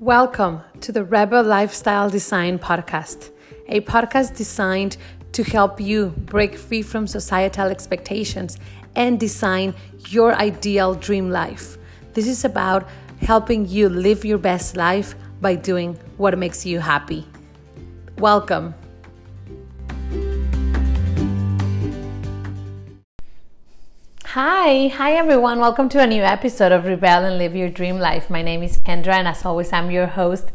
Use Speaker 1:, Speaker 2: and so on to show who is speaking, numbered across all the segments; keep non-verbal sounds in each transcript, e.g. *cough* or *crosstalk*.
Speaker 1: Welcome to the Rebel Lifestyle Design Podcast, a podcast designed to help you break free from societal expectations and design your ideal dream life. This is about helping you live your best life by doing what makes you happy. Welcome. Hi, hi everyone. Welcome to a new episode of Rebel and Live Your Dream Life. My name is Kendra, and as always, I'm your host.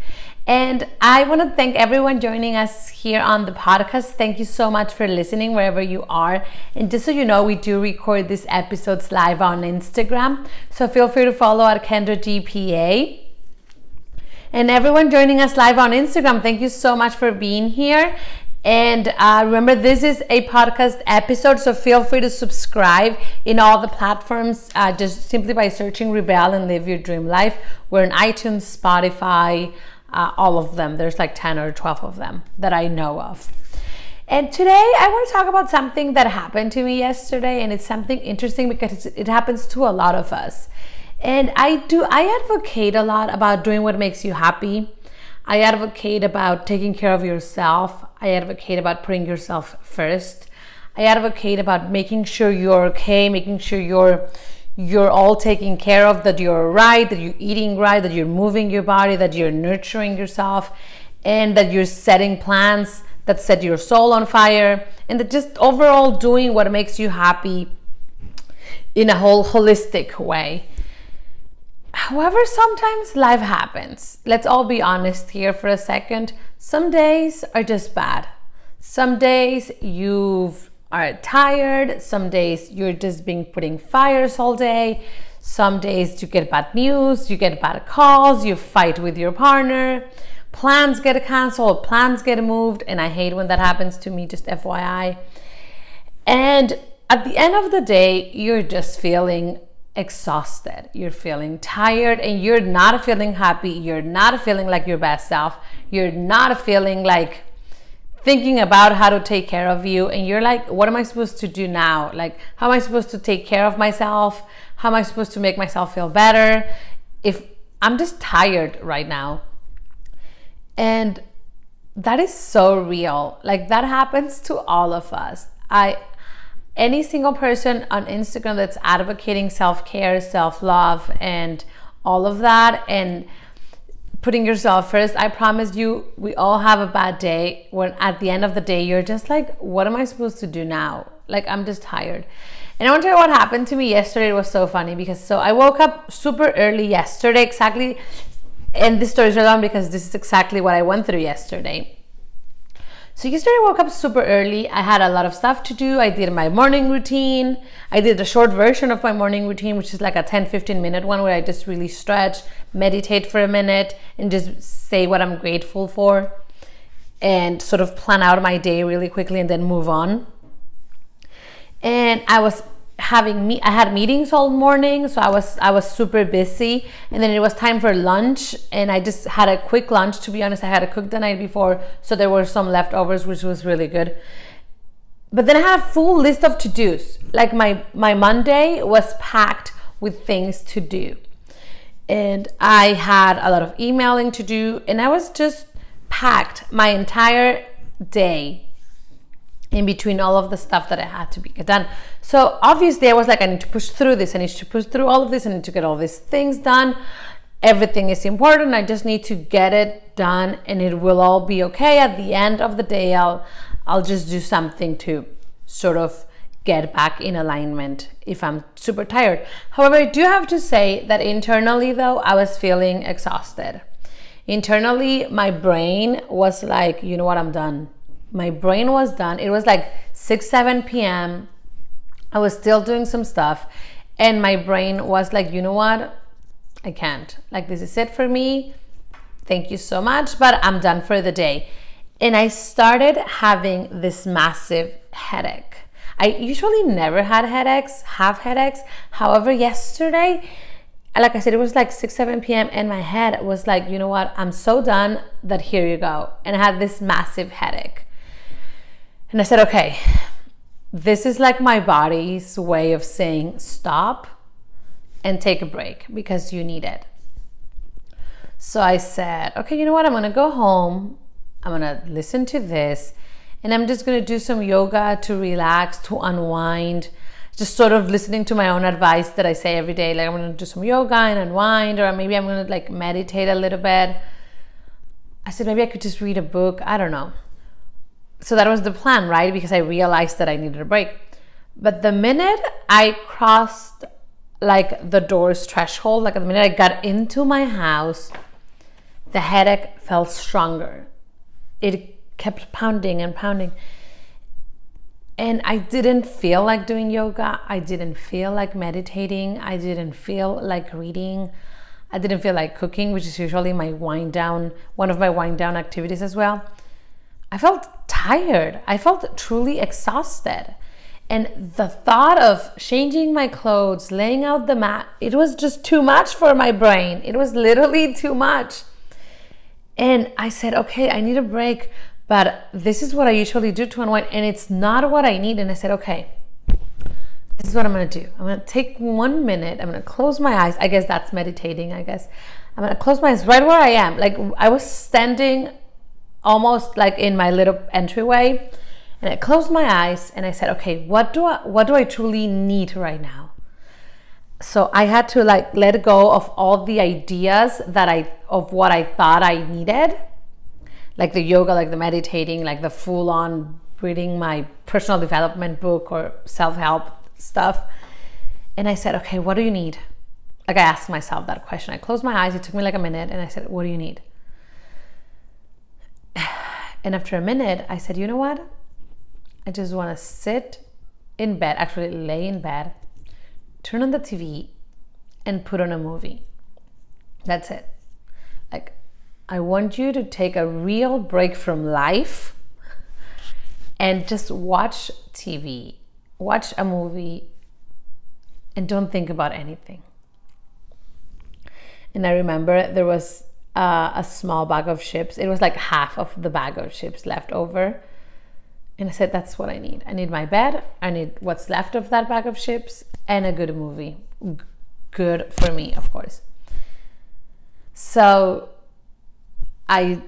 Speaker 1: And I want to thank everyone joining us here on the podcast. Thank you so much for listening wherever you are. And just so you know, we do record these episodes live on Instagram. So feel free to follow at Kendra GPA. And everyone joining us live on Instagram, thank you so much for being here. And uh, remember, this is a podcast episode, so feel free to subscribe in all the platforms uh, just simply by searching Rebel and Live Your Dream Life. We're in iTunes, Spotify, uh, all of them. There's like 10 or 12 of them that I know of. And today I want to talk about something that happened to me yesterday, and it's something interesting because it happens to a lot of us. And I do, I advocate a lot about doing what makes you happy I advocate about taking care of yourself. I advocate about putting yourself first. I advocate about making sure you're okay, making sure you're you're all taken care of, that you're right, that you're eating right, that you're moving your body, that you're nurturing yourself, and that you're setting plans that set your soul on fire, and that just overall doing what makes you happy in a whole holistic way. However, sometimes life happens. Let's all be honest here for a second. Some days are just bad. Some days you are tired. Some days you're just being putting fires all day. Some days you get bad news, you get bad calls, you fight with your partner. Plans get canceled, plans get moved, and I hate when that happens to me, just FYI. And at the end of the day, you're just feeling exhausted, you're feeling tired, and you're not feeling happy, you're not feeling like your best self, you're not feeling like thinking about how to take care of you, and you're like, what am I supposed to do now? Like, how am I supposed to take care of myself? How am I supposed to make myself feel better? If I'm just tired right now. And that is so real. Like, that happens to all of us. I any single person on Instagram that's advocating self care, self love, and all of that, and putting yourself first, I promise you, we all have a bad day when at the end of the day, you're just like, what am I supposed to do now? Like, I'm just tired. And I want to tell you what happened to me yesterday. It was so funny because so I woke up super early yesterday, exactly. And this story is long because this is exactly what I went through yesterday. So yesterday I woke up super early. I had a lot of stuff to do. I did my morning routine. I did a short version of my morning routine, which is like a 10 15 minute one where I just really stretch, meditate for a minute, and just say what I'm grateful for and sort of plan out my day really quickly and then move on. And I was having me I had meetings all morning so I was I was super busy. And then it was time for lunch and I just had a quick lunch to be honest. I had a cook the night before so there were some leftovers which was really good. But then I had a full list of to-dos. Like my my Monday was packed with things to do. And I had a lot of emailing to do and I was just packed my entire day in between all of the stuff that I had to be done. So obviously I was like, I need to push through this. I need to push through all of this. I need to get all these things done. Everything is important. I just need to get it done and it will all be okay. At the end of the day, I'll I'll just do something to sort of get back in alignment if I'm super tired. However, I do have to say that internally though, I was feeling exhausted. Internally, my brain was like, you know what, I'm done my brain was done. It was like 6, 7 p.m. I was still doing some stuff. And my brain was like, you know what? I can't. Like, this is it for me. Thank you so much, but I'm done for the day. And I started having this massive headache. I usually never had headaches, have headaches. However, yesterday, like I said, it was like 6, 7 p.m. and my head was like, you know what? I'm so done that here you go. And I had this massive headache. And I said, okay, this is like my body's way of saying stop and take a break because you need it. So I said, okay, you know what? I'm going to go home. I'm going to listen to this and I'm just going to do some yoga to relax, to unwind. Just sort of listening to my own advice that I say every day. Like, I'm going to do some yoga and unwind, or maybe I'm going to like meditate a little bit. I said, maybe I could just read a book. I don't know. So that was the plan, right? Because I realized that I needed a break. But the minute I crossed like the door's threshold, like the minute I got into my house, the headache felt stronger. It kept pounding and pounding. And I didn't feel like doing yoga. I didn't feel like meditating. I didn't feel like reading. I didn't feel like cooking, which is usually my wind down, one of my wind down activities as well. I felt tired. I felt truly exhausted. And the thought of changing my clothes, laying out the mat, it was just too much for my brain. It was literally too much. And I said, okay, I need a break, but this is what I usually do to unwind, and it's not what I need. And I said, okay, this is what I'm gonna do. I'm gonna take one minute, I'm gonna close my eyes. I guess that's meditating, I guess. I'm gonna close my eyes right where I am. Like I was standing almost like in my little entryway and I closed my eyes and I said, okay, what do I what do I truly need right now? So I had to like let go of all the ideas that I of what I thought I needed. Like the yoga, like the meditating, like the full on reading my personal development book or self-help stuff. And I said, okay, what do you need? Like I asked myself that question. I closed my eyes, it took me like a minute, and I said, what do you need? And after a minute, I said, you know what? I just want to sit in bed, actually lay in bed, turn on the TV, and put on a movie. That's it. Like, I want you to take a real break from life and just watch TV, watch a movie, and don't think about anything. And I remember there was uh, a small bag of chips. It was like half of the bag of chips left over and I said, that's what I need. I need my bed, I need what's left of that bag of chips, and a good movie. G- good for me, of course. So I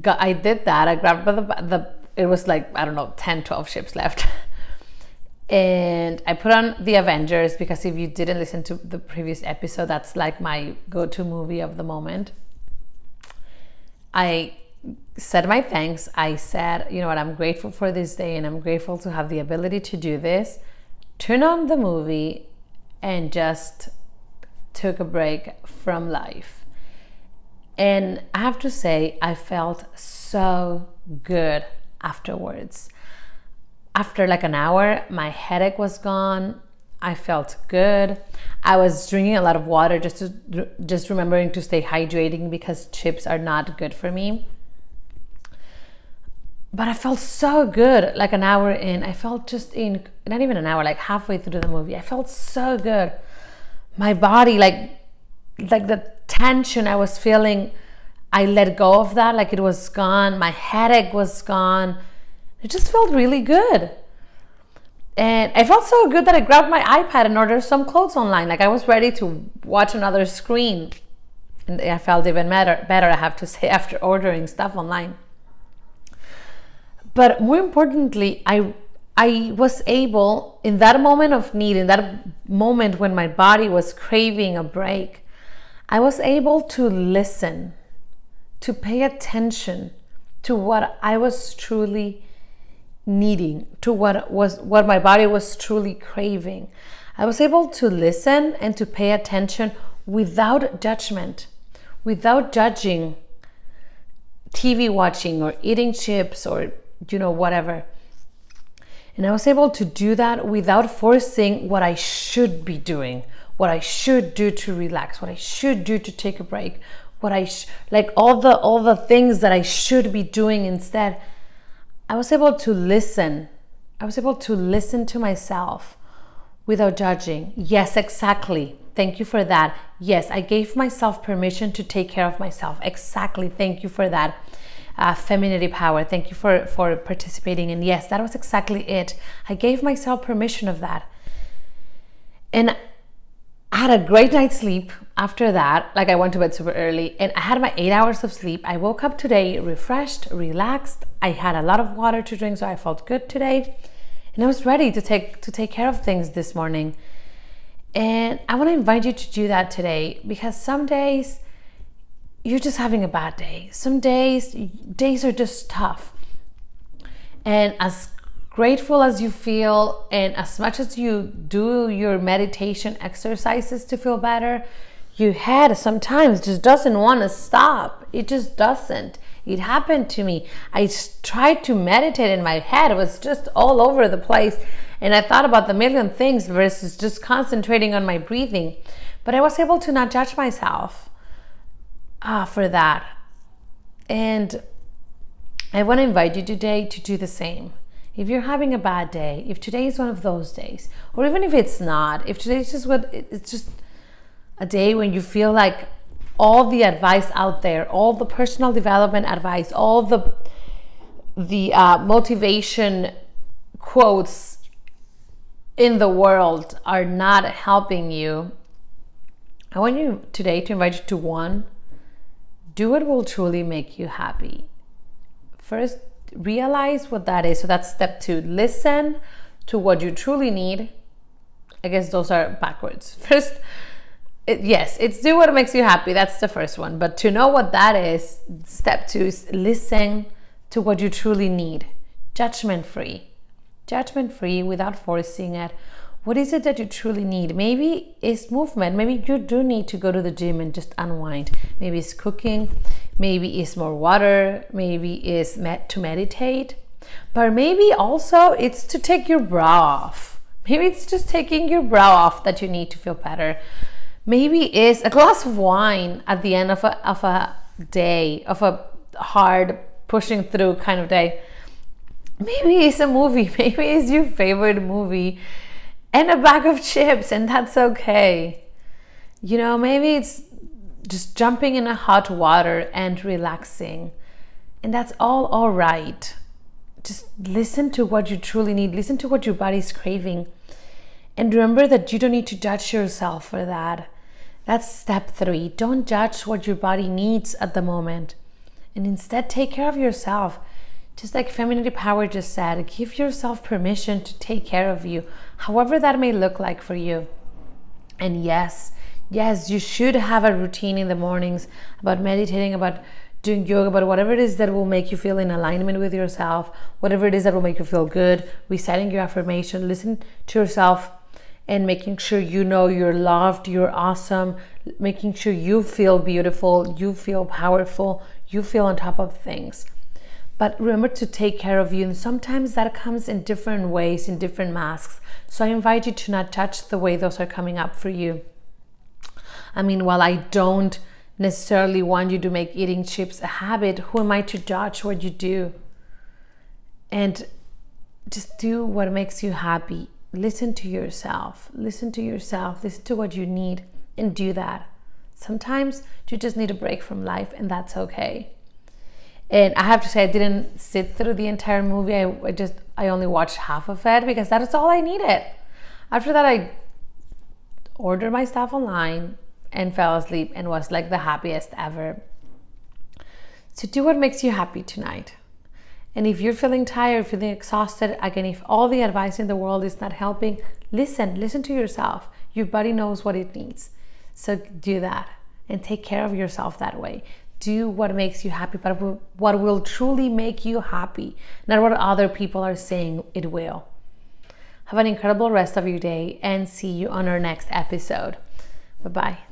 Speaker 1: got, I did that. I grabbed the, the, it was like, I don't know, 10, 12 chips left. *laughs* and I put on The Avengers because if you didn't listen to the previous episode, that's like my go to movie of the moment. I said my thanks. I said, you know what, I'm grateful for this day and I'm grateful to have the ability to do this. Turn on the movie and just took a break from life. And I have to say, I felt so good afterwards. After like an hour, my headache was gone. I felt good. I was drinking a lot of water just to just remembering to stay hydrating because chips are not good for me but I felt so good like an hour in. I felt just in, not even an hour, like halfway through the movie. I felt so good. My body, like, like the tension I was feeling, I let go of that. Like it was gone. My headache was gone. It just felt really good. And I felt so good that I grabbed my iPad and ordered some clothes online. Like I was ready to watch another screen. And I felt even better, better I have to say, *laughs* after ordering stuff online but more importantly i i was able in that moment of need in that moment when my body was craving a break i was able to listen to pay attention to what i was truly needing to what was what my body was truly craving i was able to listen and to pay attention without judgment without judging tv watching or eating chips or you know, whatever. And I was able to do that without forcing what I should be doing, what I should do to relax, what I should do to take a break, what I sh- like all the all the things that I should be doing instead. I was able to listen. I was able to listen to myself without judging. Yes, exactly. Thank you for that. Yes, I gave myself permission to take care of myself. Exactly. Thank you for that uh, femininity power. Thank you for, for participating. And yes, that was exactly it. I gave myself permission of that. And I had a great night's sleep. after that, like I went to bed super early and I had my eight hours of sleep. I woke up today refreshed, relaxed. I had a lot of water to drink, so I felt good today. And I was ready to take to take care of things this morning. And I want to invite you to do that today because some days you're just having a bad day. Some days days are just tough. And as grateful as you feel and as much as you do your meditation exercises to feel better, your head sometimes just doesn't want to stop. It just doesn't. It happened to me. I tried to meditate in my head, was just all over the place. And I thought about the million things versus just concentrating on my breathing. But I was able to not judge myself ah, for that. And I want to invite you today to do the same. If you're having a bad day, if today is one of those days, or even if it's not, if today is just what it's just a day when you feel like all the advice out there, all the personal development advice, all the the uh, motivation quotes in the world are not helping you, I want you today to invite you to one do what will truly make you happy. First, realize what that is. So that's step two. Listen to what you truly need. I guess those are backwards. *laughs* First, it, yes, it's do what makes you happy. That's the first one. But to know what that is, step two is listen to what you truly need. Judgment free. Judgment free without forcing it. What is it that you truly need? Maybe it's movement. Maybe you do need to go to the gym and just unwind. Maybe it's cooking. Maybe it's more water. Maybe it's to meditate. But maybe also it's to take your bra off. Maybe it's just taking your bra off that you need to feel better maybe it's a glass of wine at the end of a, of a day, of a hard pushing through kind of day. Maybe it's a movie, *laughs* maybe it's your favorite movie, and a bag of chips, and that's okay. You know, maybe it's just jumping in a hot water and relaxing, and that's all all right. Just listen to what you truly need, listen to what your body's craving. And remember that you don't need to judge yourself for that. That's step three. Don't judge what your body needs at the moment. And instead, take care of yourself. Just like Femininity Power just said, give yourself permission to take care of you, however that may look like for you. And yes, yes, you should have a routine in the mornings about meditating, about doing yoga, about whatever it is that will make you feel in alignment with yourself, whatever it is that will make you feel good, reciting your affirmation, listen to yourself and making sure you know you're loved, you're awesome, making sure you feel beautiful, you feel powerful, you feel on top of things. But remember to take care of you, and sometimes that comes in different ways, in different masks. So I invite you to not touch the way those are coming up for you. I mean, while I don't necessarily want you to make eating chips a habit, who am I to judge what you do? And just do what makes you happy listen to yourself. Listen to yourself. Listen to what you need and do that. Sometimes you just need a break from life, and that's okay. And I have to say, I didn't sit through the entire movie. I, I just, I only watched half of it because that is all I needed. After that, I ordered my stuff online and fell asleep and was like the happiest ever. So do what makes you happy tonight. And if you're feeling tired, feeling exhausted, again, if all the advice in the world is not helping, listen, listen to yourself. Your body knows what it needs. So do that and take care of yourself that way. Do what makes you happy, but what will truly make you happy, not what other people are saying it will. Have an incredible rest of your day and see you on our next episode. Bye bye.